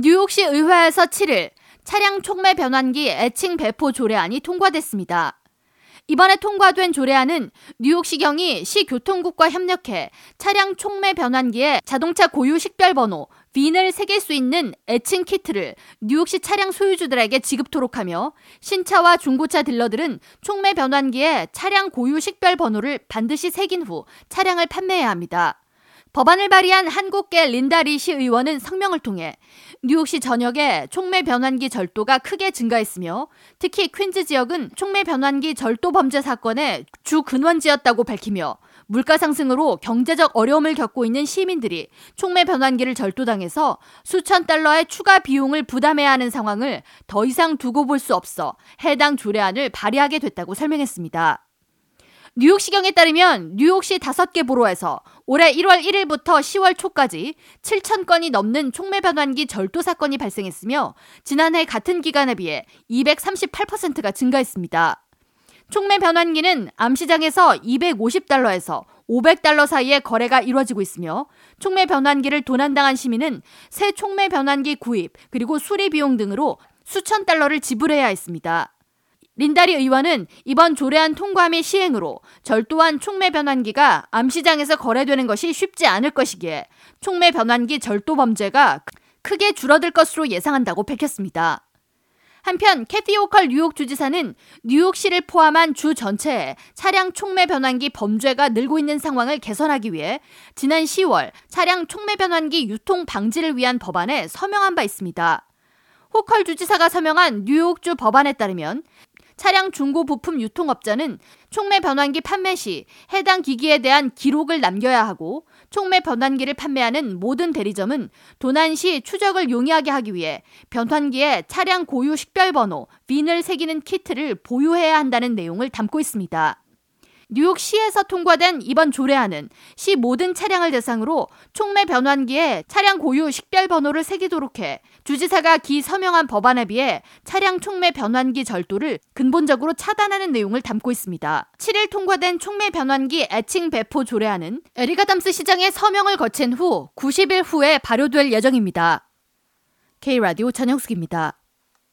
뉴욕시 의회에서 7일 차량 촉매 변환기 애칭 배포 조례안이 통과됐습니다. 이번에 통과된 조례안은 뉴욕시경이 시 교통국과 협력해 차량 촉매 변환기에 자동차 고유 식별번호 빈을 새길 수 있는 애칭 키트를 뉴욕시 차량 소유주들에게 지급토록 하며 신차와 중고차 딜러들은 촉매 변환기에 차량 고유 식별번호를 반드시 새긴 후 차량을 판매해야 합니다. 법안을 발의한 한국계 린다 리 시의원은 성명을 통해 뉴욕시 전역에 촉매 변환기 절도가 크게 증가했으며 특히 퀸즈 지역은 촉매 변환기 절도 범죄 사건의 주 근원지였다고 밝히며 물가 상승으로 경제적 어려움을 겪고 있는 시민들이 촉매 변환기를 절도당해서 수천 달러의 추가 비용을 부담해야 하는 상황을 더 이상 두고 볼 수 없어 해당 조례안을 발의하게 됐다고 설명했습니다. 뉴욕시경에 따르면 뉴욕시 5개 보로에서 올해 1월 1일부터 10월 초까지 7천 건이 넘는 촉매 변환기 절도 사건이 발생했으며 지난해 같은 기간에 비해 238%가 증가했습니다. 촉매 변환기는 암시장에서 250달러에서 500달러 사이의 거래가 이루어지고 있으며 촉매 변환기를 도난당한 시민은 새 촉매 변환기 구입 그리고 수리 비용 등으로 수천 달러를 지불해야 했습니다. 린다리 의원은 이번 조례안 통과 및 시행으로 절도한 촉매 변환기가 암시장에서 거래되는 것이 쉽지 않을 것이기에 촉매 변환기 절도 범죄가 크게 줄어들 것으로 예상한다고 밝혔습니다. 한편 캐티 오컬 뉴욕 주지사는 뉴욕시를 포함한 주 전체에 차량 촉매 변환기 범죄가 늘고 있는 상황을 개선하기 위해 지난 10월 차량 촉매 변환기 유통 방지를 위한 법안에 서명한 바 있습니다. 호컬 주지사가 서명한 뉴욕주 법안에 따르면 차량 중고 부품 유통업자는 촉매 변환기 판매 시 해당 기기에 대한 기록을 남겨야 하고 촉매 변환기를 판매하는 모든 대리점은 도난 시 추적을 용이하게 하기 위해 변환기에 차량 고유 식별번호, VIN을 새기는 키트를 보유해야 한다는 내용을 담고 있습니다. 뉴욕시에서 통과된 이번 조례안은 시 모든 차량을 대상으로 촉매 변환기에 차량 고유 식별 번호를 새기도록 해 주지사가 기 서명한 법안에 비해 차량 촉매 변환기 절도를 근본적으로 차단하는 내용을 담고 있습니다. 7일 통과된 촉매 변환기 etching 배포 조례안은 에릭 아담스 시장의 서명을 거친 후 90일 후에 발효될 예정입니다. K라디오 전영숙입니다.